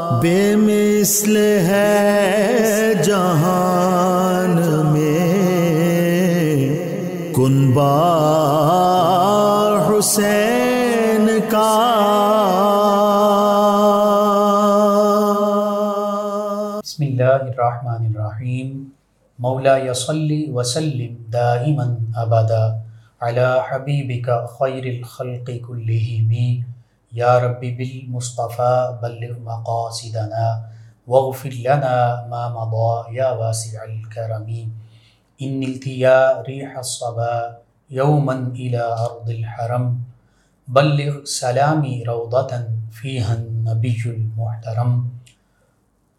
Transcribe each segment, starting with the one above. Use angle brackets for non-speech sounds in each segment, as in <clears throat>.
بے مثل ہے جہان میں۔ کنبا حسین کا۔ بسم اللہ الرحمن الرحیم۔ مولا یصلی وسلم دائما ابدا علی حبیبک خیر الخلق کلہم۔ یا ربی بالمصطفى بلغ مقاصدنا واغفر لنا ما مضى یا واسع الكرم. ان التیا ریح الصبا یوما الى ارض الحرم. بلغ سلامی روضتا فیہا النبی المحترم.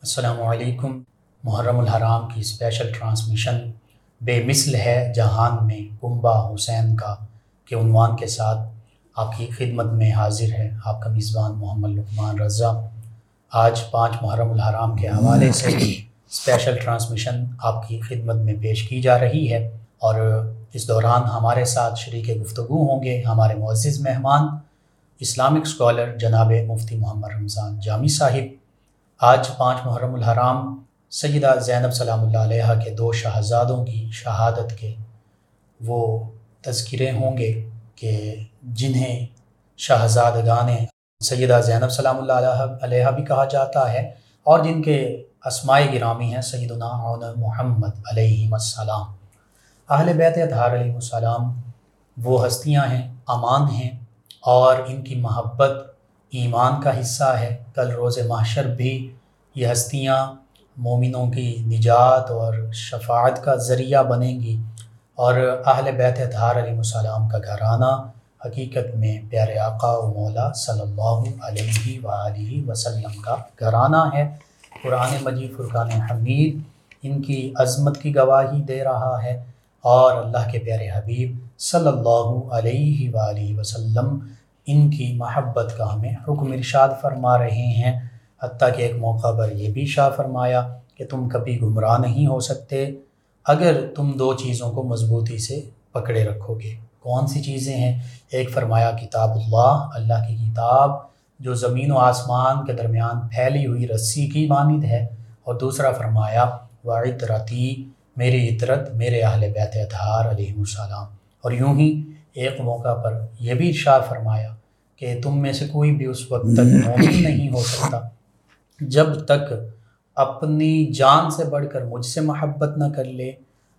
السلام علیکم محرم الحرام کی اسپیشل ٹرانسمیشن بے مثل ہے جہان میں کنبا حسین کا کے عنوان کے ساتھ آپ کی خدمت میں حاضر ہے آپ کا میزبان محمد لقمان رضا۔ آج پانچ محرم الحرام کے حوالے سے اسپیشل ٹرانسمیشن آپ کی خدمت میں پیش کی جا رہی ہے اور اس دوران ہمارے ساتھ شریک گفتگو ہوں گے ہمارے معزز مہمان، اسلامک اسکالر جناب مفتی محمد رمضان جامی صاحب۔ آج پانچ محرم الحرام سیدہ زینب سلام اللہ علیہ کے دو شہزادوں کی شہادت کے وہ تذکرے ہوں گے کہ جنہیں شہزادگان سیدہ زینب سلام اللہ علیہ علیہ بھی کہا جاتا ہے اور جن کے اسماء گرامی ہیں سیدنا عون محمد علیہ السلام۔ اہل بیت اطہار علیہ السلام وہ ہستیاں ہیں امان ہیں اور ان کی محبت ایمان کا حصہ ہے۔ کل روز محشر بھی یہ ہستیاں مومنوں کی نجات اور شفاعت کا ذریعہ بنیں گی اور اہل بیت اطہار علیہ السلام کا گھرانہ حقیقت میں پیارے آقا و مولا صلی اللہ علیہ وآلہ وسلم کا گھرانہ ہے۔ قرآن مجید فرقان حمید ان کی عظمت کی گواہی دے رہا ہے اور اللہ کے پیارے حبیب صلی اللہ علیہ وآلہ وسلم ان کی محبت کا ہمیں حکم ارشاد فرما رہے ہیں۔ حتیٰ کہ ایک موقع پر یہ بھی شاہ فرمایا کہ تم کبھی گمراہ نہیں ہو سکتے۔ اگر تم دو چیزوں کو مضبوطی سے پکڑے رکھو گے۔ کون سی چیزیں ہیں؟ ایک فرمایا، کتاب اللہ اللہ کی کتاب جو زمین و آسمان کے درمیان پھیلی ہوئی رسی کی مانند ہے۔ اور دوسرا فرمایا واحد رتی، میری عطرت میرے اہل بیت ادھار علیہ السلام۔ اور یوں ہی ایک موقع پر یہ بھی ارشاد فرمایا کہ تم میں سے کوئی بھی اس وقت تک مومن نہیں ہو سکتا۔ جب تک اپنی جان سے بڑھ کر مجھ سے محبت نہ کر لے،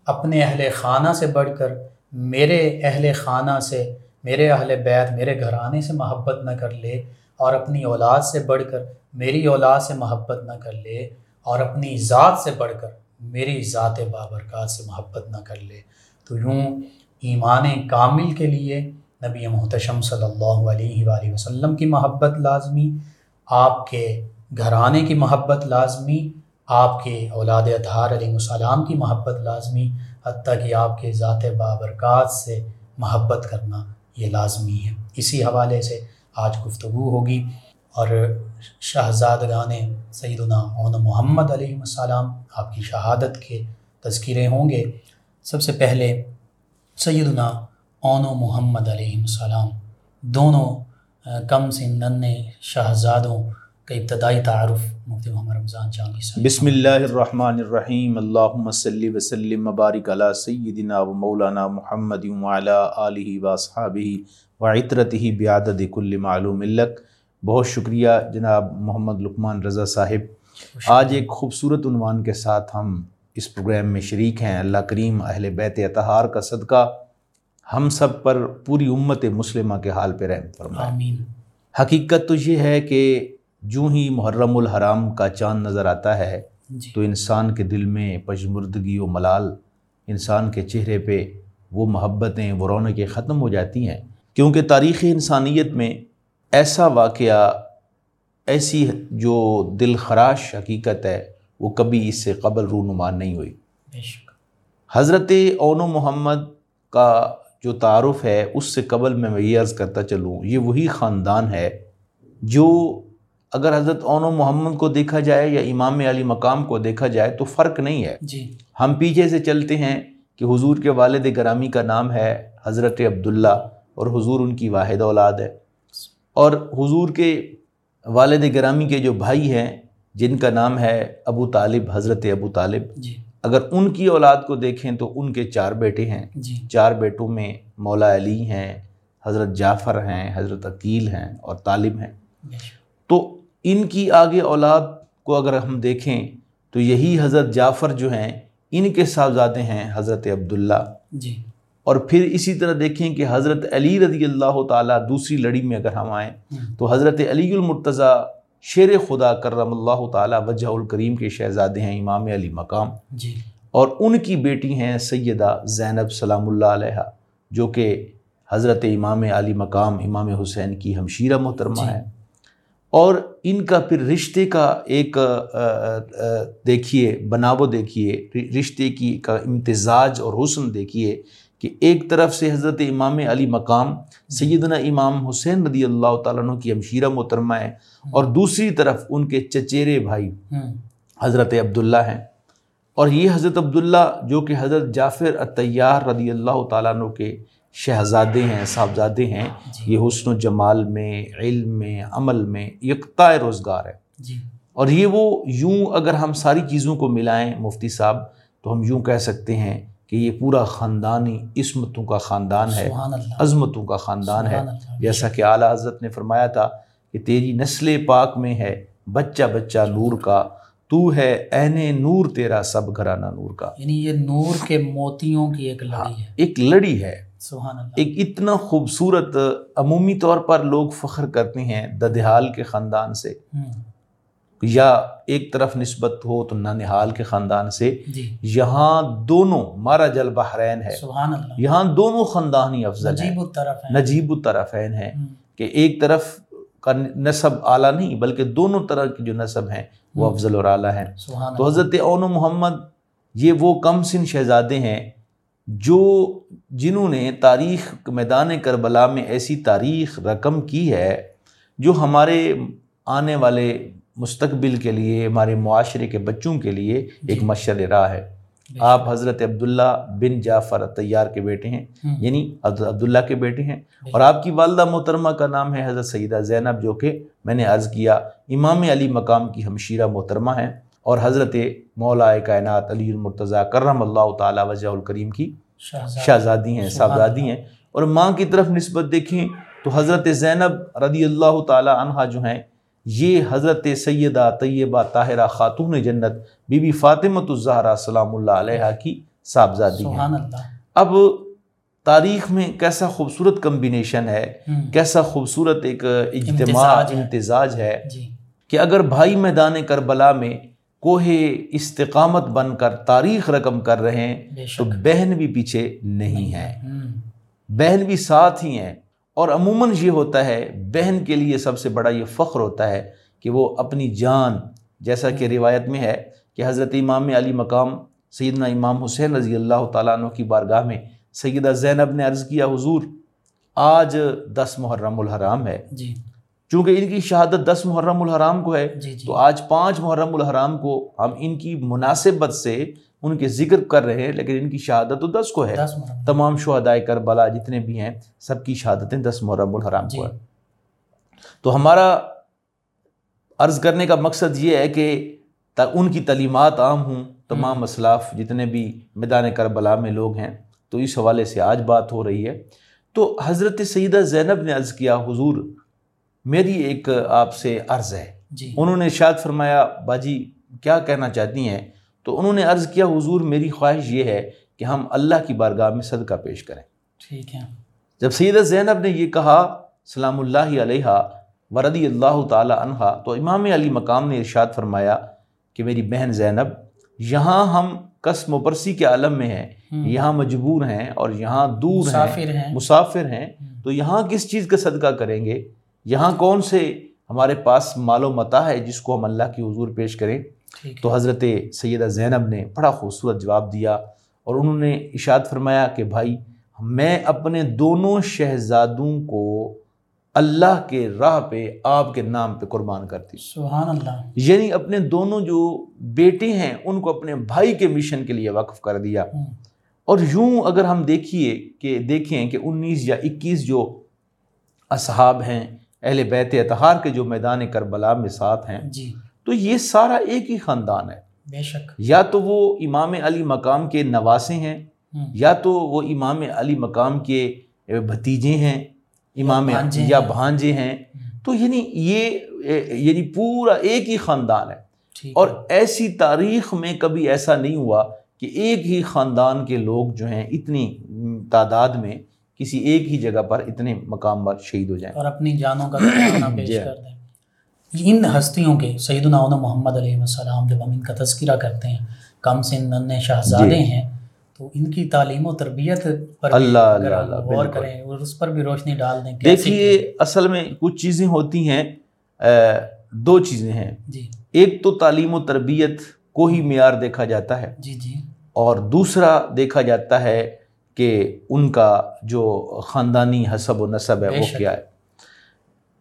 اپنے اہل خانہ سے بڑھ کر میرے اہل خانہ سے، میرے اہل بیت، میرے گھرانے سے محبت نہ کر لے اور اپنی اولاد سے بڑھ کر میری اولاد سے محبت نہ کر لے اور اپنی ذات سے بڑھ کر میری ذات بابرکات سے محبت نہ کر لے۔ تو یوں ایمان کامل کے لیے نبی محتشم صلی اللہ علیہ وآلہ وسلم کی محبت لازمی، آپ کے گھرانے کی محبت لازمی، آپ کے اولاد اطہار علیہ السلام کی محبت لازمی حتیٰ کہ آپ کے ذات بابرکات سے محبت کرنا یہ لازمی ہے۔ اسی حوالے سے آج گفتگو ہوگی اور شہزادگان سیدنا عون محمد علیہ السلام آپ کی شہادت کے تذکرے ہوں گے۔ سب سے پہلے سیدنا اون و محمد علیہ السلام، دونوں کم سن شہزادوں کا ابتدائی تعارف مفتی محمد رمضان چاندی سے بسم اللہ الرحمن الرحیم اللہم صلی وسلم مبارک علی سیدنا و مولانا محمد وعلی آلہ و اصحابہ و عطرتہ بیعدد کل معلوم لک۔ بہت شکریہ جناب محمد لقمان رضا صاحب۔ آج ایک خوبصورت عنوان کے ساتھ ہم اس پروگرام میں شریک ہیں۔ اللہ کریم اہل بیت اتحار کا صدقہ ہم سب پر پوری امت مسلمہ کے حال پہ رحم فرمائے۔ آمین۔ حقیقت تو یہ ہے کہ جو ہی محرم الحرام کا چاند نظر آتا ہے جی۔ تو انسان کے دل میں پشمردگی و ملال انسان کے چہرے پہ وہ محبتیں وہ رونقیں ختم ہو جاتی ہیں۔ کیونکہ تاریخ انسانیت میں ایسا واقعہ ایسی جو دل خراش حقیقت ہے وہ کبھی اس سے قبل رونما نہیں ہوئی۔ حضرت اون و محمد کا جو تعارف ہے اس سے قبل میں یہ عرض کرتا چلوں یہ وہی خاندان ہے جو اگر حضرت اون و محمد کو دیکھا جائے یا امام علی مقام کو دیکھا جائے تو فرق نہیں ہے۔ جی۔ ہم پیچھے سے چلتے ہیں کہ حضور کے والد گرامی کا نام ہے حضرت عبداللہ اور حضور ان کی واحد اولاد ہے۔ اور حضور کے والد گرامی کے جو بھائی ہیں جن کا نام ہے ابو طالب حضرت ابو طالب۔ جی۔ اگر ان کی اولاد کو دیکھیں تو ان کے چار بیٹے ہیں۔ جی۔ چار بیٹوں میں مولا علی ہیں حضرت جعفر ہیں حضرت عقیل ہیں اور طالب ہیں۔ تو ان کی آگے اولاد کو اگر ہم دیکھیں تو یہی حضرت جعفر جو ہیں ان کے صاحبزادے ہیں حضرت عبداللہ۔ جی۔ اور پھر اسی طرح دیکھیں کہ حضرت علی رضی اللہ تعالیٰ دوسری لڑی میں اگر ہم آئیں تو حضرت علی المرتضیٰ شیر خدا کرم اللہ تعالیٰ وجہ الکریم کے شہزادے ہیں امام علی مقام۔ جی۔ اور ان کی بیٹی ہیں سیدہ زینب سلام اللہ علیہ جو کہ حضرت امام علی مقام امام حسین کی ہمشیرہ محترمہ جی۔ ہے اور ان کا پھر رشتے کا ایک دیکھیے بناو دیکھیے رشتے کی کا امتزاج اور حسن دیکھیے کہ ایک طرف سے حضرت امام علی مقام سیدنا امام حسین رضی اللہ تعالیٰ عنہ کی ہمشیرہ محترمہ ہے اور دوسری طرف ان کے چچیرے بھائی حضرت عبداللہ ہیں۔ اور یہ حضرت عبداللہ جو کہ حضرت جعفر الطیار رضی اللہ تعالیٰ عنہ کے شہزادے ہیں صاحبزادے ہیں جی۔ یہ حسن و جمال میں علم میں عمل میں یکتا روزگار ہے۔ جی۔ اور یہ وہ یوں اگر ہم ساری چیزوں کو ملائیں مفتی صاحب تو ہم یوں کہہ سکتے ہیں کہ یہ پورا خاندانی عصمتوں کا خاندان ہے عظمتوں کا خاندان ہے۔ اللہ، جیسا کہ اعلیٰ حضرت نے فرمایا تھا کہ تیری نسل پاک میں ہے بچہ بچہ نور کا تو ہے عین نور تیرا سب گھرانہ نور کا۔ یعنی یہ نور کے موتیوں کی ایک لڑی ہے۔ ایک لڑی ہے۔ سبحان اللہ۔ ایک اتنا خوبصورت عمومی طور پر لوگ فخر کرتے ہیں ددحال کے خاندان سے۔ یا ایک طرف نسبت ہو تو ننحال کے خاندان سے۔ جی۔ یہاں دونوں مارا جل بحرین ہے سبحان اللہ۔ یہاں دونوں خاندانی افضل ہیں۔ نجیب الطرف ہے نجیب الطرفین ہیں۔ کہ ایک طرف کا نصب اعلیٰ نہیں بلکہ دونوں طرح کی جو نصب ہیں وہ افضل اور اعلیٰ ہیں۔ سبحان تو حضرت اون محمد یہ وہ کم سن شہزادے ہیں جو جنہوں نے تاریخ میدان کربلا میں ایسی تاریخ رقم کی ہے جو ہمارے آنے والے مستقبل کے لیے ہمارے معاشرے کے بچوں کے لیے ایک جی۔ مشعل راہ ہے۔ آپ حضرت عبداللہ بن جعفر طیار کے بیٹے ہیں۔ یعنی عبداللہ کے بیٹے ہیں۔ اور آپ کی والدہ محترمہ کا نام ہے حضرت سیدہ زینب جو کہ میں نے عرض کیا امام علی مقام کی ہمشیرہ محترمہ ہیں۔ اور حضرت مولا کائنات علی المرتضیٰ کرم اللہ تعالیٰ وجہ الکریم کی شہزادی. ہیں صاحبزادی۔ ہیں۔ اور ماں کی طرف نسبت دیکھیں تو حضرت زینب رضی اللہ تعالیٰ عنہا جو ہیں یہ حضرت سیدہ طیبہ طاہرہ خاتون جنت بی بی فاطمۃ الزہرا سلام اللہ علیہ کی صاحبزادی ہیں۔ اللہ. اب تاریخ میں کیسا خوبصورت کمبینیشن ہے کیسا خوبصورت ایک اجتماع امتزاج ہے۔ امتزاج ہے جی۔ کہ اگر بھائی میدان کربلا میں کوہ استقامت بن کر تاریخ رقم کر رہے ہیں تو بہن بھی پیچھے نہیں ہے۔ بہن بھی ساتھ ہی ہیں۔ اور عموماً یہ ہوتا ہے بہن کے لیے سب سے بڑا یہ فخر ہوتا ہے کہ وہ اپنی جان جیسا کہ روایت میں ہے کہ حضرت امام علی مقام سیدنا امام حسین رضی اللہ تعالیٰ عنہ کی بارگاہ میں سیدہ زینب نے عرض کیا حضور آج دس محرم الحرام ہے۔ جی۔ چونکہ ان کی شہادت دس محرم الحرام کو ہے جی جی۔ تو آج پانچ محرم الحرام کو ہم ان کی مناسبت سے ان کے ذکر کر رہے ہیں لیکن ان کی شہادت تو دس کو ہے۔ دس تمام شہدائے کربلا جتنے بھی ہیں سب کی شہادتیں دس محرم الحرام جی۔ کو ہے۔ تو ہمارا عرض کرنے کا مقصد یہ ہے کہ ان کی تعلیمات عام ہوں تمام اسلاف جتنے بھی میدان کربلا میں لوگ ہیں تو اس حوالے سے آج بات ہو رہی ہے۔ تو حضرت سیدہ زینب نے عرض کیا حضور میری ایک آپ سے عرض ہے۔ جی۔ انہوں نے ارشاد فرمایا باجی کیا کہنا چاہتی ہیں؟ تو انہوں نے عرض کیا حضور میری خواہش یہ ہے کہ ہم اللہ کی بارگاہ میں صدقہ پیش کریں۔ ٹھیک ہے۔ جب سیدہ زینب نے یہ کہا سلام اللہ علیہ ورضی اللہ تعالی عنہ تو امام علی مقام نے ارشاد فرمایا کہ میری بہن زینب یہاں ہم قسم و پرسی کے عالم میں ہیں۔ یہاں مجبور ہیں اور یہاں دور ہیں۔ مسافر ہیں۔ مسافر ہیں۔ تو یہاں کس چیز کا صدقہ کریں گے؟ یہاں کون سے ہمارے پاس مال و متا ہے جس کو ہم اللہ کی حضور پیش کریں؟ تو حضرت سیدہ زینب نے بڑا خوبصورت جواب دیا اور انہوں نے اشاد فرمایا کہ بھائی میں اپنے دونوں شہزادوں کو اللہ کے راہ پہ آپ کے نام پہ قربان کرتی سبحان اللہ۔ یعنی اپنے دونوں جو بیٹے ہیں ان کو اپنے بھائی کے مشن کے لیے وقف کر دیا۔ اور یوں اگر ہم دیکھیے کہ دیکھیں کہ انیس یا اکیس جو اصحاب ہیں اہل بیت اتحار کے جو میدان کربلا میں ساتھ ہیں جی۔ تو یہ سارا ایک ہی خاندان ہے۔ بے شک۔ یا تو وہ امام علی مقام کے نواسے ہیں یا تو وہ امام علی مقام کے بھتیجے ہیں امام بھانجے یا۔ بھانجے ہیں۔ تو یعنی یہ یعنی پورا ایک ہی خاندان ہے۔ اور۔ ایسی تاریخ میں کبھی ایسا نہیں ہوا کہ ایک ہی خاندان کے لوگ جو ہیں اتنی تعداد میں کسی ایک ہی جگہ پر اتنے مقام پر شہید ہو جائیں۔ اور اپنی جانوں کا پیش جی۔ کر دیں۔ ان ہستیوں کے سیدنا علیہ محمد علیہ السلام جب ہم ان کا تذکرہ کرتے ہیں کم سن نن شہزادے جی۔ ہیں تو ان کی تعلیم و تربیت پر اللہ، اللہ، اللہ، غور۔ کریں اور اس پر بھی روشنی ڈال دیں دیکھیے اصل میں کچھ چیزیں ہوتی ہیں دو چیزیں ہیں۔ جی۔ ایک تو تعلیم و تربیت کو ہی معیار دیکھا جاتا ہے۔ جی جی۔ اور دوسرا دیکھا جاتا ہے کہ ان کا جو خاندانی حسب و نصب ہے وہ۔ کیا ہے۔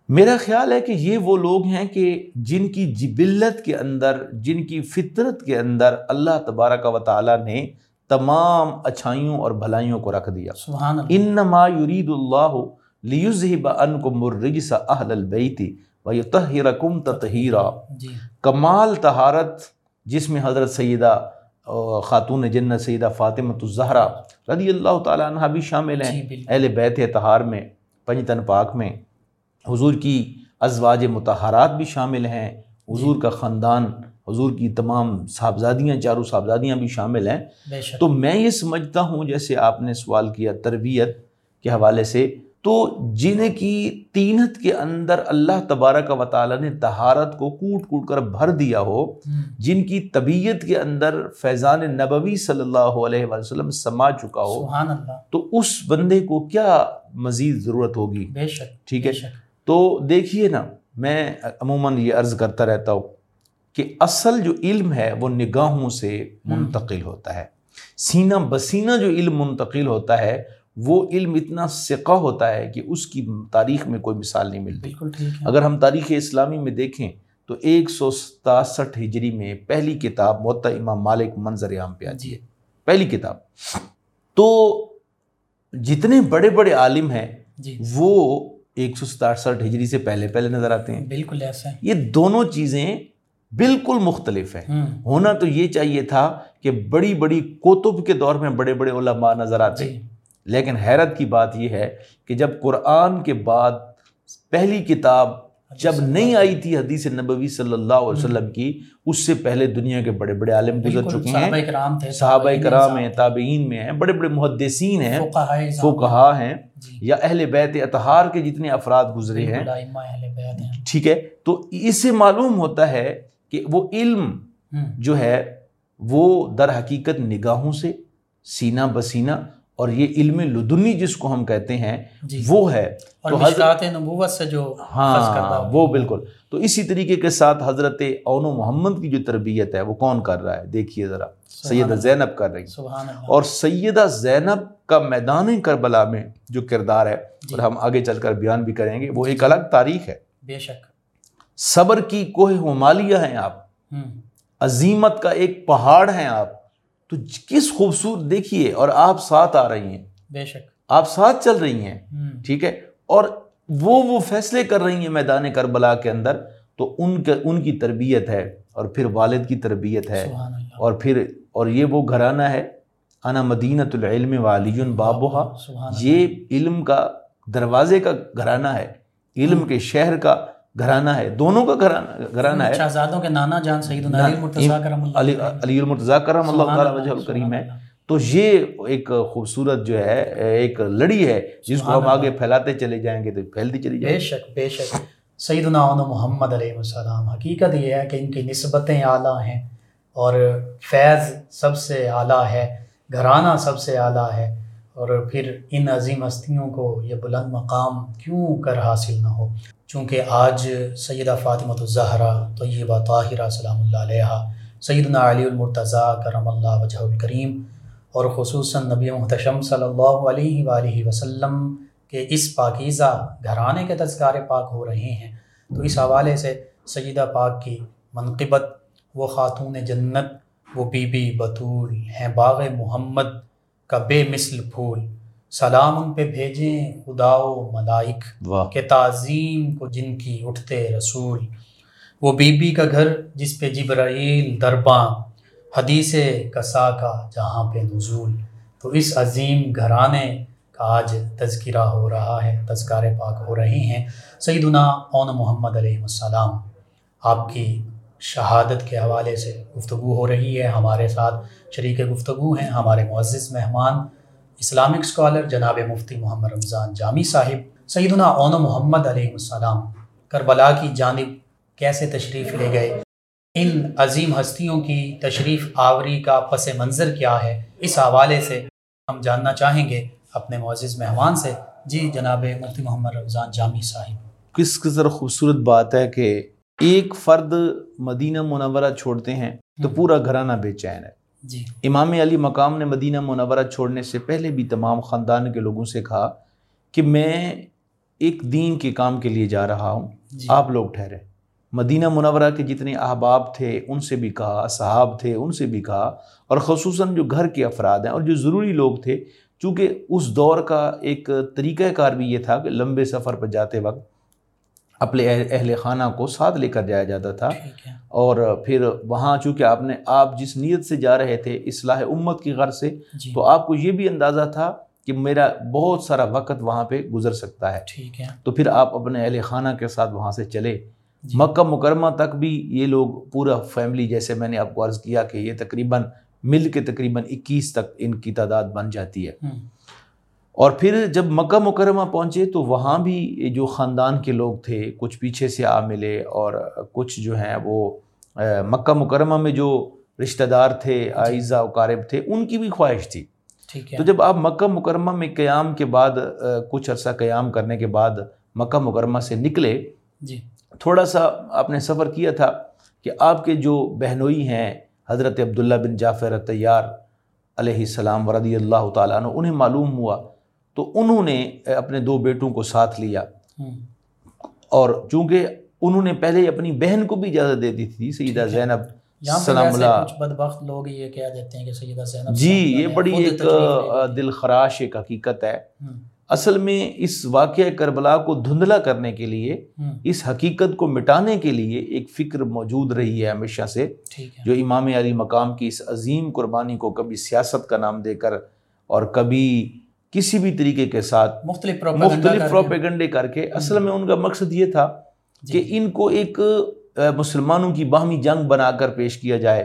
میرا خیال ہے کہ یہ وہ لوگ ہیں کہ جن کی جبلت کے اندر جن کی فطرت کے اندر اللہ تبارک و تعالیٰ نے تمام اچھائیوں اور بھلائیوں کو رکھ دیا۔ سبحان اللہ۔ انما یرید اللہ لیذہب عنکم الرجس اہل البیت ویطہرکم تطہیرا۔ جی۔ کمال طہارت جس میں حضرت سیدہ خاتون جنت سیدہ فاطمہ الزہرا رضی اللہ تعالیٰ عنہ بھی شامل ہیں۔ جی اہل بیت طہار میں پنجتن پاک میں حضور کی ازواج متحرات بھی شامل ہیں۔ حضور کا خاندان حضور کی تمام صاحبزادیاں چاروں صاحبزادیاں بھی شامل ہیں۔ تو میں یہ سمجھتا ہوں جیسے آپ نے سوال کیا تربیت کے حوالے سے تو جن کی تینت کے اندر اللہ تبارک و تعالیٰ نے طہارت کو کوٹ کوٹ کر بھر دیا ہو جن کی طبیعت کے اندر فیضان نبوی صلی اللہ علیہ وسلم سما چکا ہو سبحان اللہ۔ تو اس بندے کو کیا مزید ضرورت ہوگی؟ بے شک ٹھیک ہے؟ تو دیکھیے نا میں عموماً یہ عرض کرتا رہتا ہوں کہ اصل جو علم ہے وہ نگاہوں سے منتقل ہوتا ہے۔ سینہ بسینہ جو علم منتقل ہوتا ہے وہ علم اتنا سقہ ہوتا ہے کہ اس کی تاریخ میں کوئی مثال نہیں ملتی۔ اگر ہم تاریخ اسلامی میں دیکھیں تو ایک سو ستاسٹھ ہجری میں پہلی کتاب معطا امام مالک منظر عام پہ آتی جی۔ ہے پہلی کتاب۔ تو جتنے بڑے بڑے عالم ہیں جی۔ وہ ایک سو ستاسٹھ ہجری سے پہلے پہلے نظر آتے ہیں۔ بالکل ایسا ہے۔ یہ دونوں چیزیں بالکل مختلف ہیں۔ ہونا تو یہ چاہیے تھا کہ بڑی بڑی کوتب کے دور میں بڑے بڑے علماء نظر آتے۔ جی۔ لیکن حیرت کی بات یہ ہے کہ جب قرآن کے بعد پہلی کتاب جب نہیں آئی تھی حدیث نبوی صلی اللہ علیہ وسلم کی اس سے پہلے دنیا کے بڑے بڑے عالم گزر چکے ہیں۔ صحابہ کرام ہیں تابعین میں ہیں بڑے بڑے محدثین ہیں فقہا ہیں۔ جی۔ یا اہل بیت اطہار کے جتنے افراد گزرے ہیں۔ ٹھیک ہے تو اس سے معلوم ہوتا ہے کہ وہ علم جو ہے وہ در حقیقت نگاہوں سے سینہ بسینہ اور یہ علم لدنی جس کو ہم کہتے ہیں جی وہ ہے۔ اور تو حضرت- نبوت سے جو ہاں وہ۔ بالکل۔ تو اسی طریقے کے ساتھ حضرت اون و محمد کی جو تربیت ہے وہ کون کر رہا ہے؟ دیکھیے ذرا۔ سیدہ زینب کر رہی۔ سبحان اور سیدہ زینب کا میدان کربلا میں جو کردار ہے جی۔ اور ہم آگے چل کر بیان بھی کریں گے وہ ایک الگ تاریخ ہے۔ بے شک۔ صبر کی کوہ ہمالیہ ہیں آپ۔ عظیمت کا ایک پہاڑ ہیں آپ۔ تو کس خوبصورت دیکھیے اور آپ ساتھ آ رہی ہیں۔ بے شک۔ آپ ساتھ چل رہی ہیں۔ ٹھیک ہے؟ اور وہ وہ فیصلے کر رہی ہیں میدان کربلا کے اندر تو ان کے ان کی تربیت ہے اور پھر والد کی تربیت ہے۔ اور پھر اور یہ وہ گھرانہ ہے انا مدینۃ العلم والی بابوہا۔ یہ علم کا دروازے کا گھرانہ ہے۔ علم کے شہر کا گھرانہ ہے دونوں کا گھرانہ گھرانہ ہے۔ شہزادوں کے نانا جان نا- علی مرتضی کرم اللہ۔ علی المرتضیٰ کرم اللہ تعالیٰ وجہ الکریم ہے۔ تو یہ ایک خوبصورت جو ہے ایک لڑی ہے جس کو ہم آگے۔ پھیلاتے چلے جائیں گے تو پھیلتی چلی جائے بے شک بے شک۔ سیدنا عنہ محمد علیہ السلام حقیقت یہ ہے کہ ان کی نسبتیں اعلیٰ ہیں اور فیض سب سے اعلیٰ ہے گھرانہ سب سے اعلیٰ ہے۔ اور پھر ان عظیم ہستیوں کو یہ بلند مقام کیوں کر حاصل نہ ہو؟ چونکہ آج سیدہ فاطمۃ الزہرا طیبہ طاہرہ سلام اللہ علیہ سیدنا علی المرتضیٰ کرم اللہ وجہ الکریم، اور خصوصاً نبی محتشم صلی اللہ علیہ وآلہ وسلم کہ اس پاکیزہ گھرانے کے تذکار پاک ہو رہے ہیں، تو اس حوالے سے سیدہ پاک کی منقبت، وہ خاتون جنت، وہ بی بی بطول ہیں، باغ محمد کا بے مثل پھول۔ سلام ان پہ بھیجیں خدا و ملائک کہ تعظیم کو جن کی اٹھتے رسول۔ وہ بی بی کا گھر جس پہ جبرائیل درباں حدیث کسا کا جہاں پہ نزول۔ تو اس عظیم گھرانے کا آج تذکرہ ہو رہا ہے تذکار پاک ہو رہی ہیں۔ سیدنا اون محمد علیہ السلام آپ کی شہادت کے حوالے سے گفتگو ہو رہی ہے۔ ہمارے ساتھ شریک گفتگو ہیں ہمارے معزز مہمان اسلامک اسکالر جناب مفتی محمد رمضان جامی صاحب سیدنا اون محمد علیہ السلام کربلا کی جانب کیسے تشریف لے گئے؟ ان عظیم ہستیوں کی تشریف آوری کا پس منظر کیا ہے؟ اس حوالے سے ہم جاننا چاہیں گے اپنے معزز مہمان سے۔ جی جناب مفتی محمد رمضان جامی صاحب۔ کس قدر خوبصورت بات ہے کہ ایک فرد مدینہ منورہ چھوڑتے ہیں تو پورا گھرانہ بے چین ہے۔ جی۔ امام علی مقام نے مدینہ منورہ چھوڑنے سے پہلے بھی تمام خاندان کے لوگوں سے کہا کہ میں ایک دین کے کام کے لیے جا رہا ہوں۔ جی۔ آپ لوگ ٹھہرے۔ مدینہ منورہ کے جتنے احباب تھے ان سے بھی کہا صحاب تھے ان سے بھی کہا۔ اور خصوصاً جو گھر کے افراد ہیں اور جو ضروری لوگ تھے چونکہ اس دور کا ایک طریقہ کار بھی یہ تھا کہ لمبے سفر پر جاتے وقت اپنے اہل خانہ کو ساتھ لے کر جایا جاتا تھا۔ اور پھر وہاں چونکہ آپ نے آپ جس نیت سے جا رہے تھے اصلاح امت کی غرض سے جی۔ تو آپ کو یہ بھی اندازہ تھا کہ میرا بہت سارا وقت وہاں پہ گزر سکتا ہے۔ ٹھیک ہے۔ تو پھر آپ اپنے اہل خانہ کے ساتھ وہاں سے چلے۔ جی۔ مکہ مکرمہ تک بھی یہ لوگ پورا فیملی جیسے میں نے آپ کو عرض کیا کہ یہ تقریباً مل کے تقریباً اکیس تک ان کی تعداد بن جاتی ہے۔ اور پھر جب مکہ مکرمہ پہنچے تو وہاں بھی جو خاندان کے لوگ تھے کچھ پیچھے سے آ ملے اور کچھ جو ہیں وہ مکہ مکرمہ میں جو رشتہ دار تھے آئزہ اقارب تھے ان کی بھی خواہش تھی۔ تو جب آپ مکہ مکرمہ میں قیام کے بعد کچھ عرصہ قیام کرنے کے بعد مکہ مکرمہ سے نکلے جی۔ تھوڑا سا آپ نے سفر کیا تھا کہ آپ کے جو بہنوئی ہیں حضرت عبداللہ بن جعفر طیار علیہ السلام ورضی اللہ تعالیٰ عنہ انہیں معلوم ہوا تو انہوں نے اپنے دو بیٹوں کو ساتھ لیا۔ اور چونکہ انہوں نے پہلے اپنی بہن کو بھی اجازت دے دی تھی سیدہ۔ زینب سلام اللہ۔ کچھ بدبخت لوگ یہ کہہ دیتے ہیں کہ سیدہ زینب جی یہ بڑی ایک۔ دل خراش ایک حقیقت ہے۔ اصل میں اس واقعہ کربلا کو دھندلا کرنے کے لیے اس حقیقت کو مٹانے کے لیے ایک فکر موجود رہی ہے ہمیشہ سے جو امام علی مقام کی اس عظیم قربانی کو کبھی سیاست کا نام دے کر اور کبھی کسی بھی طریقے کے ساتھ مختلف کر مختلف پروپیگنڈے کر کے۔ اصل میں ان کا مقصد یہ تھا جی، کہ ان کو ایک مسلمانوں کی باہمی جنگ بنا کر پیش کیا جائے۔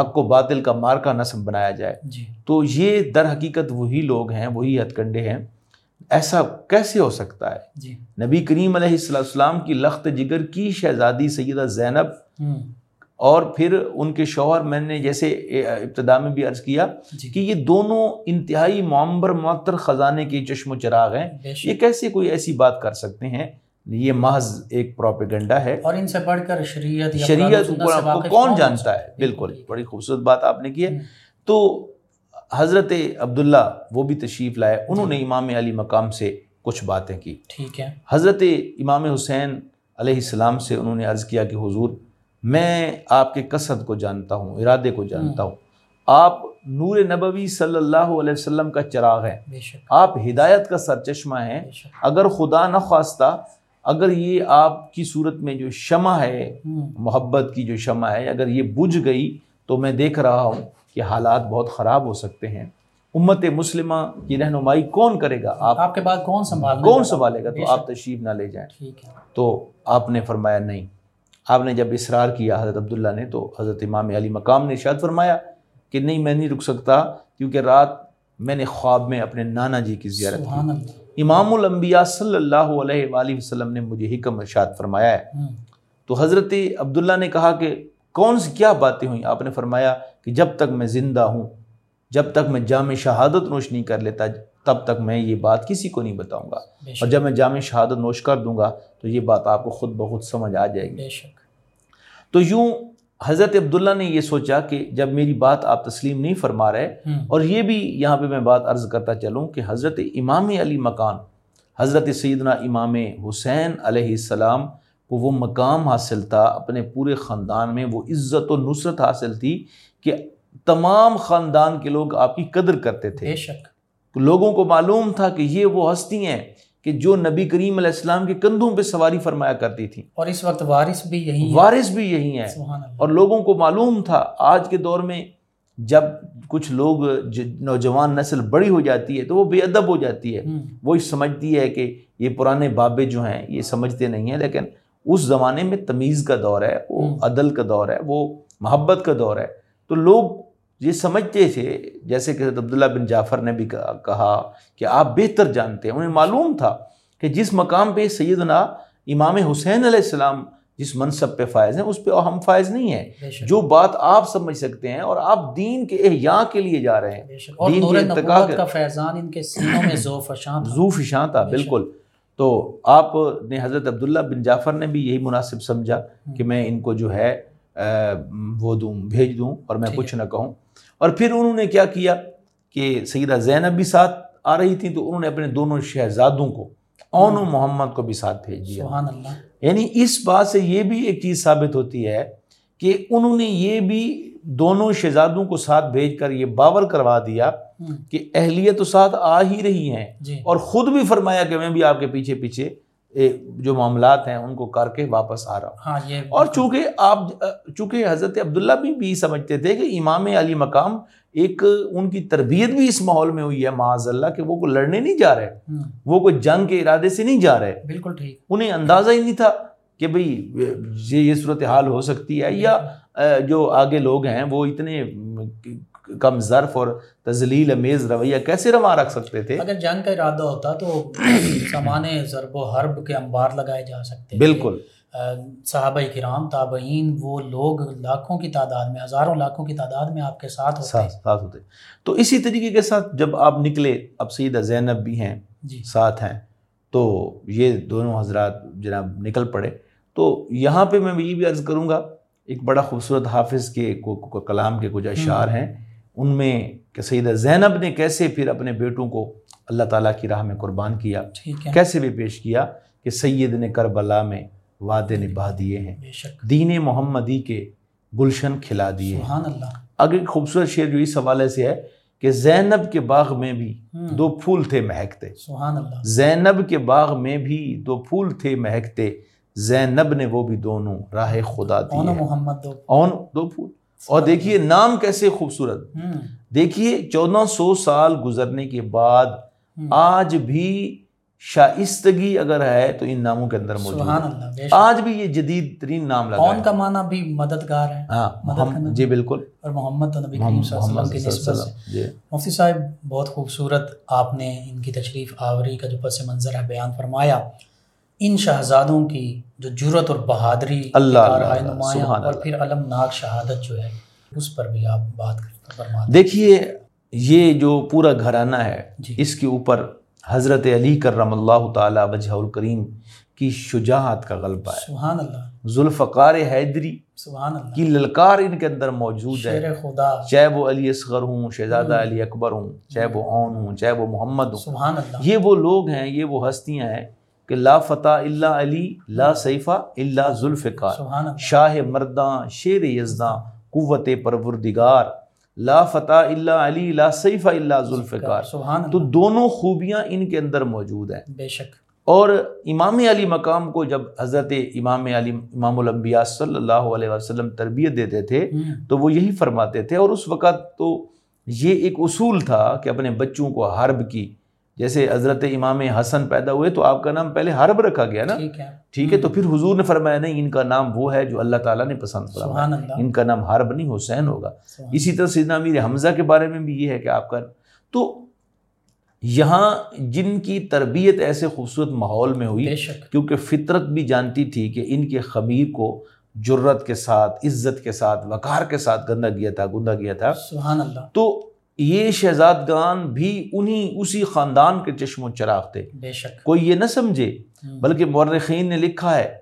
حق و باطل کا مارکا نصب بنایا جائے۔ جی۔ تو یہ در حقیقت وہی لوگ ہیں وہی ہتھ کنڈے ہیں۔ ایسا کیسے ہو سکتا ہے؟ جی۔ نبی کریم علیہ والسلام کی لخت جگر کی شہزادی سیدہ زینب اور پھر ان کے شوہر میں نے جیسے ابتدا میں بھی عرض کیا جی۔ کہ یہ دونوں انتہائی معمبر معطر خزانے کے چشم و چراغ ہیں۔ یہ کیسے کوئی ایسی بات کر سکتے ہیں؟ یہ محض ایک پروپیگنڈا ہے۔ اور ان سے پڑھ کر شریعت شریعت کو کون جانتا ہے؟ بالکل بالکل۔ بڑی خوبصورت بات آپ نے کی ہے۔ تو حضرت عبداللہ وہ بھی تشریف لائے۔ انہوں نے امام علی مقام سے کچھ باتیں کی۔ ٹھیک ہے۔ حضرت امام حسین علیہ السلام سے انہوں نے عرض کیا کہ حضور میں آپ کے قصد کو جانتا ہوں ارادے کو جانتا ہوں۔ آپ نور نبوی صلی اللہ علیہ وسلم کا چراغ شک۔ آپ ہدایت کا سرچشمہ ہیں۔ اگر خدا نہ خواستہ اگر یہ آپ کی صورت میں جو شمع ہے محبت کی جو شمع ہے اگر یہ بجھ گئی تو میں دیکھ رہا ہوں کہ حالات بہت خراب ہو سکتے ہیں۔ امت مسلمہ کی رہنمائی کون کرے گا؟ آپ آپ کے بعد کون سنبھال کون سنبھالے گا؟ تو۔ آپ تشریف نہ لے جائیں۔ ہے۔ تو آپ نے فرمایا نہیں۔ آپ نے جب اصرار کیا حضرت عبداللہ نے تو حضرت امام علی مقام نے ارشاد فرمایا کہ نہیں میں نہیں رک سکتا کیونکہ رات میں نے خواب میں اپنے نانا جی کی زیارت کی۔ اللہ۔ امام الانبیاء صلی اللہ علیہ وآلہ وسلم نے مجھے حکم ارشاد فرمایا ہے۔ ہوں، تو حضرت عبداللہ نے کہا کہ کون سی کیا باتیں ہوئیں؟ آپ نے فرمایا کہ جب تک میں زندہ ہوں جب تک میں جامع شہادت نوش نہیں کر لیتا تب تک میں یہ بات کسی کو نہیں بتاؤں گا۔ اور جب میں جامع شہادت نوش کر دوں گا تو یہ بات آپ کو خود بخود سمجھ آ جائے گی۔ تو یوں حضرت عبداللہ نے یہ سوچا کہ جب میری بات آپ تسلیم نہیں فرما رہے اور یہ بھی یہاں پہ میں بات عرض کرتا چلوں کہ حضرت امام علی مکان حضرت سیدنا امام حسین علیہ السلام کو وہ مقام حاصل تھا اپنے پورے خاندان میں وہ عزت و نصرت حاصل تھی کہ تمام خاندان کے لوگ آپ کی قدر کرتے تھے۔ بے شک۔ لوگوں کو معلوم تھا کہ یہ وہ ہستی ہیں کہ جو نبی کریم علیہ السلام کے کندھوں پہ سواری فرمایا کرتی تھیں۔ اور اس وقت وارث بھی یہی ہے وارث بھی یہی سبحان اللہ۔ اور لوگوں کو معلوم تھا آج کے دور میں جب کچھ لوگ نوجوان نسل بڑی ہو جاتی ہے تو وہ بے ادب ہو جاتی ہے۔ وہ سمجھتی ہے کہ یہ پرانے بابے جو ہیں یہ سمجھتے نہیں ہیں لیکن اس زمانے میں تمیز کا دور ہے وہ۔ عدل کا دور ہے وہ محبت کا دور ہے۔ تو لوگ یہ سمجھتے تھے جیسے کہ حضرت عبداللہ بن جعفر نے بھی کہا- کہ آپ بہتر جانتے ہیں۔ انہیں معلوم تھا کہ جس مقام پہ سیدنا امام حسین علیہ السلام جس منصب پہ فائز ہیں اس پہ ہم فائز نہیں ہیں۔ جو بات آپ سمجھ سکتے ہیں اور آپ دین کے احیاء کے لیے جا رہے ہیں اور دین کے کے- کا فیضان ان کے سینوں میں ذوف فشاں تھا۔ ظو فشاں تھا۔ بالکل۔ تو آپ نے حضرت عبداللہ بن جعفر نے بھی یہی مناسب سمجھا کہ میں ان کو جو ہے وہ دوں بھیج دوں اور میں کچھ نہ کہوں۔ اور پھر انہوں نے کیا کیا کہ سیدہ زینب بھی ساتھ آ رہی تھی تو انہوں نے اپنے دونوں شہزادوں کو اون و محمد کو بھی ساتھ بھیج دیا سبحان اللہ۔ یعنی اس بات سے یہ بھی ایک چیز ثابت ہوتی ہے کہ انہوں نے یہ بھی دونوں شہزادوں کو ساتھ بھیج کر یہ باور کروا دیا کہ اہلیت تو ساتھ آ ہی رہی ہیں۔ جی۔ اور خود بھی فرمایا کہ میں بھی آپ کے پیچھے پیچھے جو معاملات ہیں ان کو کر کے واپس آ رہا ہوں۔ ہاں اور چونکہ آپ چونکہ حضرت عبداللہ بھی بھی سمجھتے تھے کہ امام علی مقام ایک ان کی تربیت بھی اس ماحول میں ہوئی ہے معاذ اللہ کہ وہ کوئی لڑنے نہیں جا رہے ہوں، وہ کوئی جنگ کے ارادے سے نہیں جا رہے۔ بالکل ٹھیک۔ انہیں اندازہ ہی نہیں تھا کہ بھئی یہ صورتحال ہو سکتی ہے یا جو آگے لوگ ہیں وہ اتنے کم ظرف اور تزلیل امیز رویہ کیسے روا رکھ سکتے تھے؟ اگر جنگ کا ارادہ ہوتا تو <clears throat> سامان ضرب و حرب کے انبار لگائے جا سکتے بالکل۔ صحابہ کرام تابعین وہ لوگ لاکھوں کی تعداد میں ہزاروں لاکھوں کی تعداد میں آپ کے ساتھ ہوتے ساتھ ساتھ ہوتے۔ تو اسی طریقے کے ساتھ جب آپ نکلے اب سیدہ زینب بھی ہیں جی۔ ساتھ ہیں تو یہ دونوں حضرات جناب نکل پڑے۔ تو یہاں پہ میں یہ بھی عرض کروں گا ایک بڑا خوبصورت حافظ کے کو- کو- کلام کے کچھ اشعار ہیں۔ ان میں کہ سیدہ زینب نے کیسے پھر اپنے بیٹوں کو اللہ تعالیٰ کی راہ میں قربان کیا کیسے بھی پیش کیا کہ سید نے کربلا میں وعدے نبھا دیے ہیں۔ دین محمدی کے گلشن کھلا دیے ہیں۔ سبحان اللہ۔ آگے ایک خوبصورت شعر جو اس حوالے سے ہے کہ زینب کے باغ میں بھی دو پھول تھے مہکتے سبحان اللہ۔ زینب کے باغ میں بھی دو پھول تھے مہکتے زینب نے وہ بھی دونوں راہ خدا دی محمد دو۔ اون دو پھول۔ اور دیکھیے نام کیسے خوبصورت۔ دیکھیے چودہ سو سال گزرنے کے بعد آج بھی شائستگی اگر ہے تو ان ناموں کے اندر موجود سبحان اللہ آج بھی یہ جدید ترین نام لگا کون کا معنی بھی مددگار ہے؟ ہاں جی بالکل۔ اور محمد تو نبی کریم صلی اللہ علیہ وسلم کی اللہ نسبت علیہ سے جی۔ مفتی صاحب بہت خوبصورت آپ نے ان کی تشریف آوری کا جو پس منظر ہے بیان فرمایا۔ ان شہزادوں کی جو جرت اور بہادری اللہ اللہ نمایاں اور اللہ۔ پھر المناک شہادت جو ہے اس پر بھی آپ بات دیں۔ دیکھیے یہ جو پورا گھرانہ ہے جی۔ اس کے اوپر حضرت علی کرم اللہ تعالی وجہ الکریم کی شجاعت کا غلبہ ہے۔ سبحان اللہ۔ ذوالفقار حیدری سبحان اللہ۔ کی للکار ان کے اندر موجود ہے۔ شیر خدا۔ چاہے وہ علی اصغر ہوں شہزادہ۔ علی اکبر ہوں چاہے وہ اون ہوں چاہے وہ محمد ہوں۔ سبحان اللہ۔ یہ وہ لوگ ہیں یہ وہ ہستیاں ہیں کہ لا فتح اللہ علی لا سیفہ اللہ ذوالفقار۔ شاہ مرداں شیر یزداں قوت پروردگار۔ لا فتح اللہ علی لا سیفہ اللہ ذوالفقار۔ تو دونوں خوبیاں ان کے اندر موجود ہیں۔ بے شک۔ اور امام علی مقام کو جب حضرت امام علی امام الانبیاء صلی اللہ علیہ وسلم تربیت دیتے تھے تو وہ یہی فرماتے تھے۔ اور اس وقت تو یہ ایک اصول تھا کہ اپنے بچوں کو حرب کی جیسے حضرت امام حسن پیدا ہوئے تو آپ کا نام پہلے حرب رکھا گیا نا؟ ٹھیک ہے۔ تو پھر حضور نے فرمایا نہیں ان کا نام وہ ہے جو اللہ تعالیٰ نے پسند فرمایا۔ ان کا نام حرب نہیں حسین ہوگا۔ اسی طرح سیدنا امیر حمزہ کے بارے میں بھی یہ ہے کہ آپ کا تو یہاں جن کی تربیت ایسے خوبصورت ماحول میں ہوئی کیونکہ فطرت بھی جانتی تھی کہ ان کے خمیر کو جرت کے ساتھ عزت کے ساتھ وقار کے ساتھ گندا گیا تھا گندا گیا تھا۔ سبحان اللہ۔ تو یہ شہزادگان بھی انہی اسی خاندان کے چشم و چراغ تھے۔ بے شک۔ کوئی یہ نہ سمجھے بلکہ مورخین نے لکھا ہے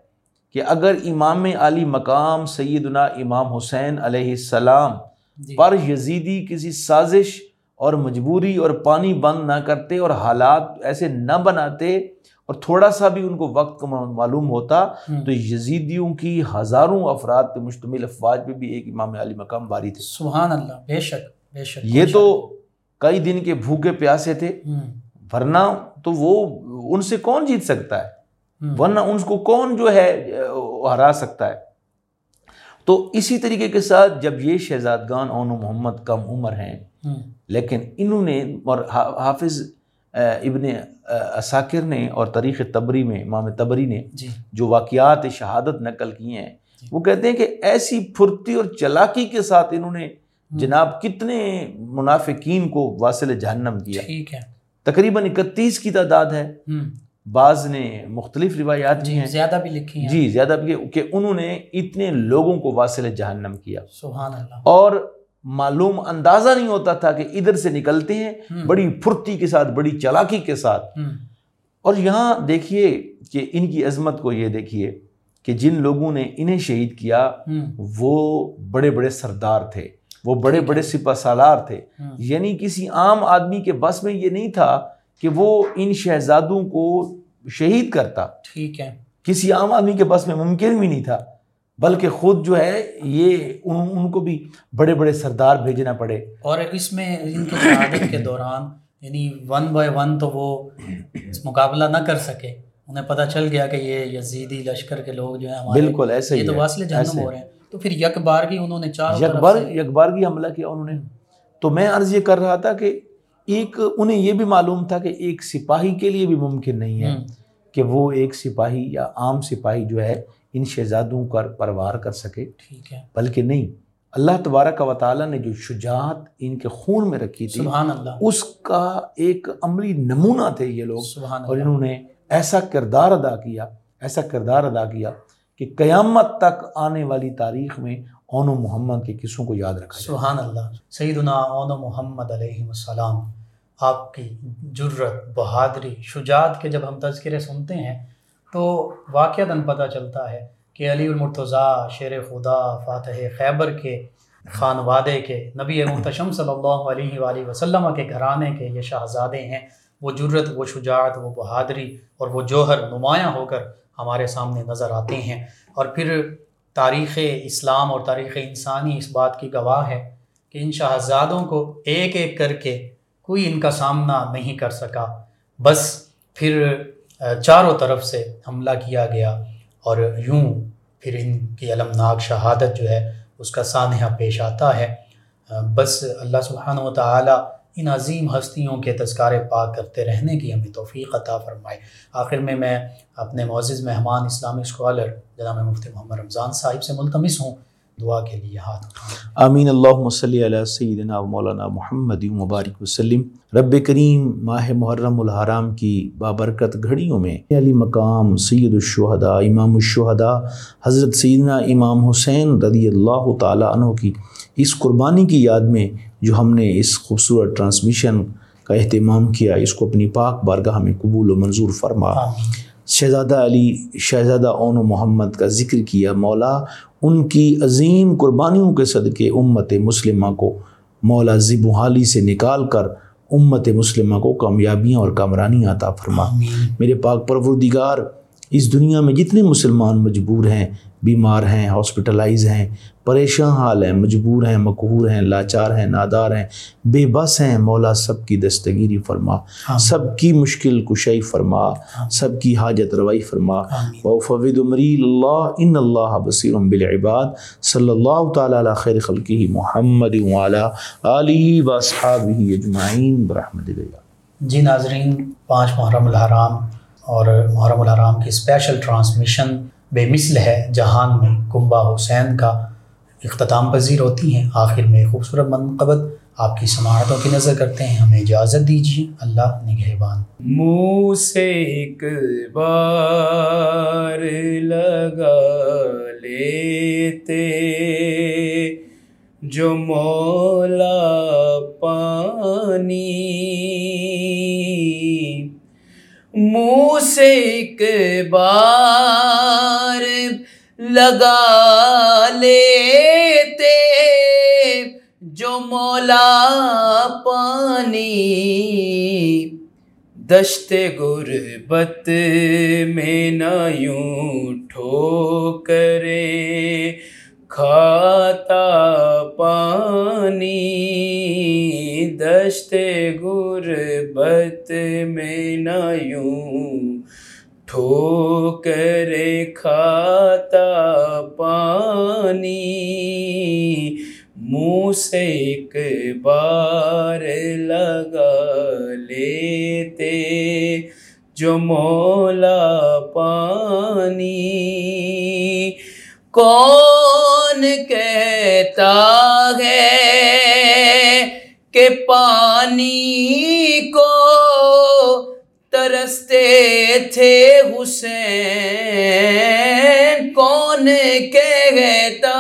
کہ اگر امام علی مقام سیدنا امام حسین علیہ السلام جی، پر یزیدی کسی سازش اور مجبوری اور پانی بند نہ کرتے اور حالات ایسے نہ بناتے اور تھوڑا سا بھی ان کو وقت معلوم ہوتا تو یزیدیوں کی ہزاروں افراد پہ مشتمل افواج پہ بھی ایک امام علی مقام باری تھے۔ سبحان اللہ بے شک۔ یہ تو کئی دن کے بھوکے پیاسے تھے۔ ورنہ تو وہ ان سے کون جیت سکتا ہے؟ ورنہ ان کو کون جو ہے ہرا سکتا ہے؟ تو اسی طریقے کے ساتھ جب یہ شہزادگان اون و محمد کم عمر ہیں لیکن انہوں نے اور حا- حافظ ابن اساکر نے اور تاریخ تبری میں امام تبری نے جی۔ جو واقعات شہادت نقل کیے ہیں جی۔ وہ کہتے ہیں کہ ایسی پھرتی اور چلاکی کے ساتھ انہوں نے جناب کتنے منافقین کو واصل جہنم کیا ٹھیک ہے۔ تقریباً اکتیس کی تعداد ہے۔ بعض نے مختلف روایات جی ہیں۔ زیادہ بھی لکھی ہیں۔ جی زیادہ بھی کہ انہوں نے اتنے لوگوں کو واصل جہنم کیا۔ سبحان اللہ۔ اور معلوم اندازہ نہیں ہوتا تھا کہ ادھر سے نکلتے ہیں بڑی پھرتی کے ساتھ بڑی چلاکی کے ساتھ۔ اور یہاں دیکھیے کہ ان کی عظمت کو یہ دیکھیے کہ جن لوگوں نے انہیں شہید کیا وہ بڑے بڑے سردار تھے۔ وہ بڑے۔ بڑے سپہ سالار تھے۔ ہم، یعنی کسی عام آدمی کے بس میں یہ نہیں تھا کہ وہ ان شہزادوں کو شہید کرتا۔ ٹھیک ہے۔ کسی عام آدمی کے بس میں ممکن بھی نہیں تھا بلکہ خود جو ہے یہ ان, ان کو بھی بڑے بڑے سردار بھیجنا پڑے۔ اور اس میں ان کے کے دوران یعنی ون بائی ون تو وہ مقابلہ نہ کر سکے۔ انہیں پتہ چل گیا کہ یہ یزیدی لشکر کے لوگ جو ہیں ہمارے بالکل ایسے یہ ہی تو واصل جہنم۔ ہو رہے ہیں۔ تو پھر یک بار کی انہوں نے چار یکبار یکبارگی حملہ کیا انہوں نے۔ تو میں عرض یہ کر رہا تھا کہ ایک انہیں یہ بھی معلوم تھا کہ ایک سپاہی کے لیے بھی ممکن نہیں ہے کہ وہ ایک سپاہی یا عام سپاہی جو ہے ان شہزادوں کا پروار کر سکے۔ ٹھیک ہے۔ بلکہ نہیں اللہ تبارک و تعالیٰ نے جو شجاعت ان کے خون میں رکھی تھی سبحان اللہ۔ اس کا ایک عملی نمونہ تھے یہ لوگ۔ سبحان اور اللہ۔ انہوں نے ایسا کردار ادا کیا ایسا کردار ادا کیا کہ قیامت تک آنے والی تاریخ میں اون و محمد کے قصوں کو یاد رکھا جائے۔ سبحان اللہ۔ سیدنا اون محمد علیہ السلام، آپ کی جرت بہادری، شجاعت کے جب ہم تذکرے سنتے ہیں تو واقعتاً پتہ چلتا ہے کہ علی المرتضیٰ، شیر خدا، فاتح خیبر کے خانوادے کے نبی محتشم صلی اللہ علیہ وآلہ وسلم کے گھرانے کے یہ شہزادے ہیں، وہ جرت وہ شجاعت، وہ بہادری اور وہ جوہر نمایاں ہو کر ہمارے سامنے نظر آتے ہیں۔ اور پھر تاریخ اسلام اور تاریخ انسانی اس بات کی گواہ ہے کہ ان شہزادوں کو ایک ایک کر کے کوئی ان کا سامنا نہیں کر سکا۔ بس پھر چاروں طرف سے حملہ کیا گیا اور یوں پھر ان کی المناک شہادت جو ہے، اس کا سانحہ پیش آتا ہے۔ بس اللہ سبحانہ و تعالی ان عظیم ہستیوں کے تذکار پاک کرتے رہنے کی ہمیں توفیق عطا فرمائے۔ آخر میں میں اپنے معزز مہمان اسلامی اسکالر جناب مفتی محمد رمضان صاحب سے ملتمس ہوں۔ دعا کے لیے ہاتھ آمین۔ اللہم صلی علی سیدنا و مولانا محمد مبارک وسلم۔ رب کریم ماہ محرم الحرام کی بابرکت گھڑیوں میں علی مقام سید الشہداء، امام الشہداء، حضرت سیدنا امام حسین رضی اللہ تعالیٰ عنہ کی اس قربانی کی یاد میں جو ہم نے اس خوبصورت ٹرانسمیشن کا اہتمام کیا اس کو اپنی پاک بارگاہ میں قبول و منظور فرما۔ شہزادہ علی شہزادہ اون و محمد کا ذکر کیا مولا ان کی عظیم قربانیوں کے صدقے امت مسلمہ کو مولا ذب حالی سے نکال کر امت مسلمہ کو کامیابیاں اور کامرانی عطا فرما۔ میرے پاک پروردگار اس دنیا میں جتنے مسلمان مجبور ہیں بیمار ہیں ہاسپٹلائز ہیں پریشان حال ہیں مجبور ہیں مقہور ہیں لاچار ہیں نادار ہیں بے بس ہیں۔ مولا سب کی دستگیری فرما سب کی مشکل کشائی فرما سب کی حاجت روائی فرما۔ وفوض مریل اللہ ان اللہ بصیر بالعباد۔ صلی اللہ تعالی علی خیر خلقہ محمد وعلی آلہ و اصحابہ اجمعین برحمت اللہ۔ جی ناظرین پانچ محرم الحرام اور محرم الحرام کی اسپیشل ٹرانسمیشن بے مثل ہے جہان میں کنبہ حسین کا اختتام پذیر ہوتی ہیں۔ آخر میں خوبصورت منقبت آپ کی سماعتوں کی نظر کرتے ہیں۔ ہمیں اجازت دیجیے، اللہ نگہبان۔ منہ سے ایک بار لگا لیتے، جو مولا پانی منہ سے ایک بار لگا لیتے جو مولا پانی دشت غربت میں نہ یوں ٹھو کرے کھاتا پانی دشت غربت میں نہ یوں ٹھوکر کھاتا پانی۔ منہ سے ایک بار لگا لیتے جو مولا پانی۔ کون کہتا پانی کو ترستے تھے حسین۔ کون کہتا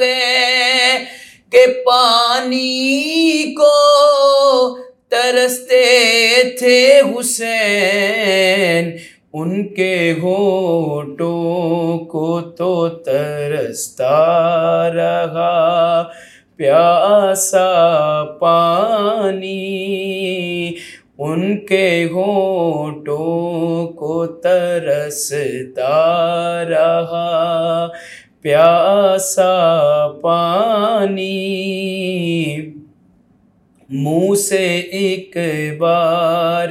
ہے کہ پانی کو ترستے تھے حسین؟ ان کے ہونٹوں کو تو ترستا رہا۔ پیاسا پانی ان کے ہونٹوں کو ترستا رہا۔ پیاسا پانی منہ سے ایک بار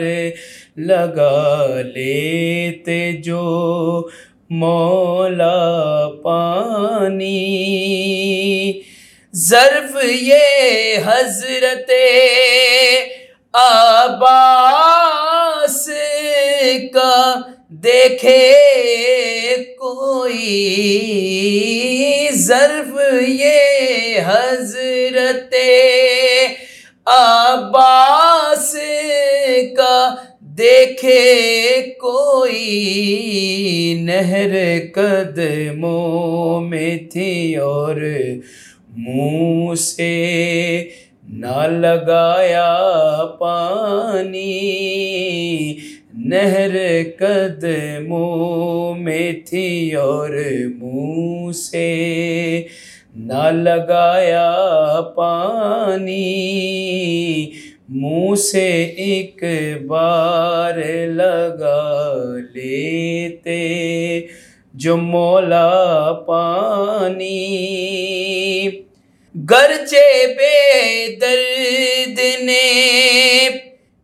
لگا لیتے جو مولا پانی۔ ظرف یہ حضرت عباس کا دیکھے کوئی ظرف یہ حضرت عباس کا دیکھے کوئی نہر قدموں میں تھی اور منہ سے نہ لگایا پانی نہر قدموں میں تھی اور منہ سے نہ لگایا پانی منہ سے ایک بار لگا لیتے جو مولا پانی گرچہ بے درد نے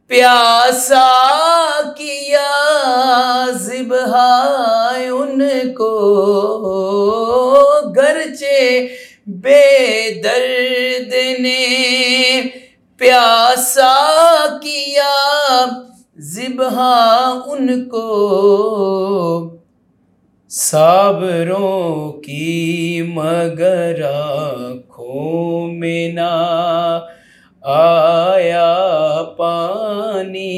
پیاسا کیا ذبح ان کو۔ گرچہ بے درد نے پیاسا کیا ذبح ہاں ان کو۔ صابروں کی مگر آنکھوں میں نہ آیا پانی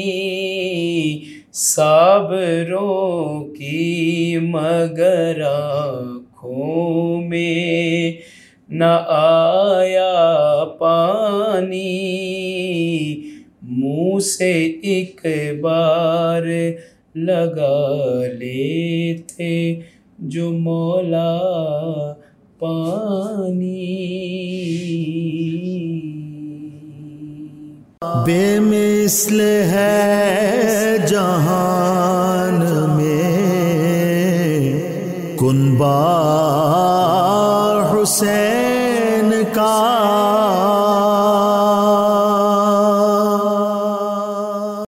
صابروں کی مگر آنکھوں میں نہ آیا پانی۔ منہ سے ایک بار لگا لیتے جو مولا پانی۔ بے مثل ہے جہان میں کنبا حسین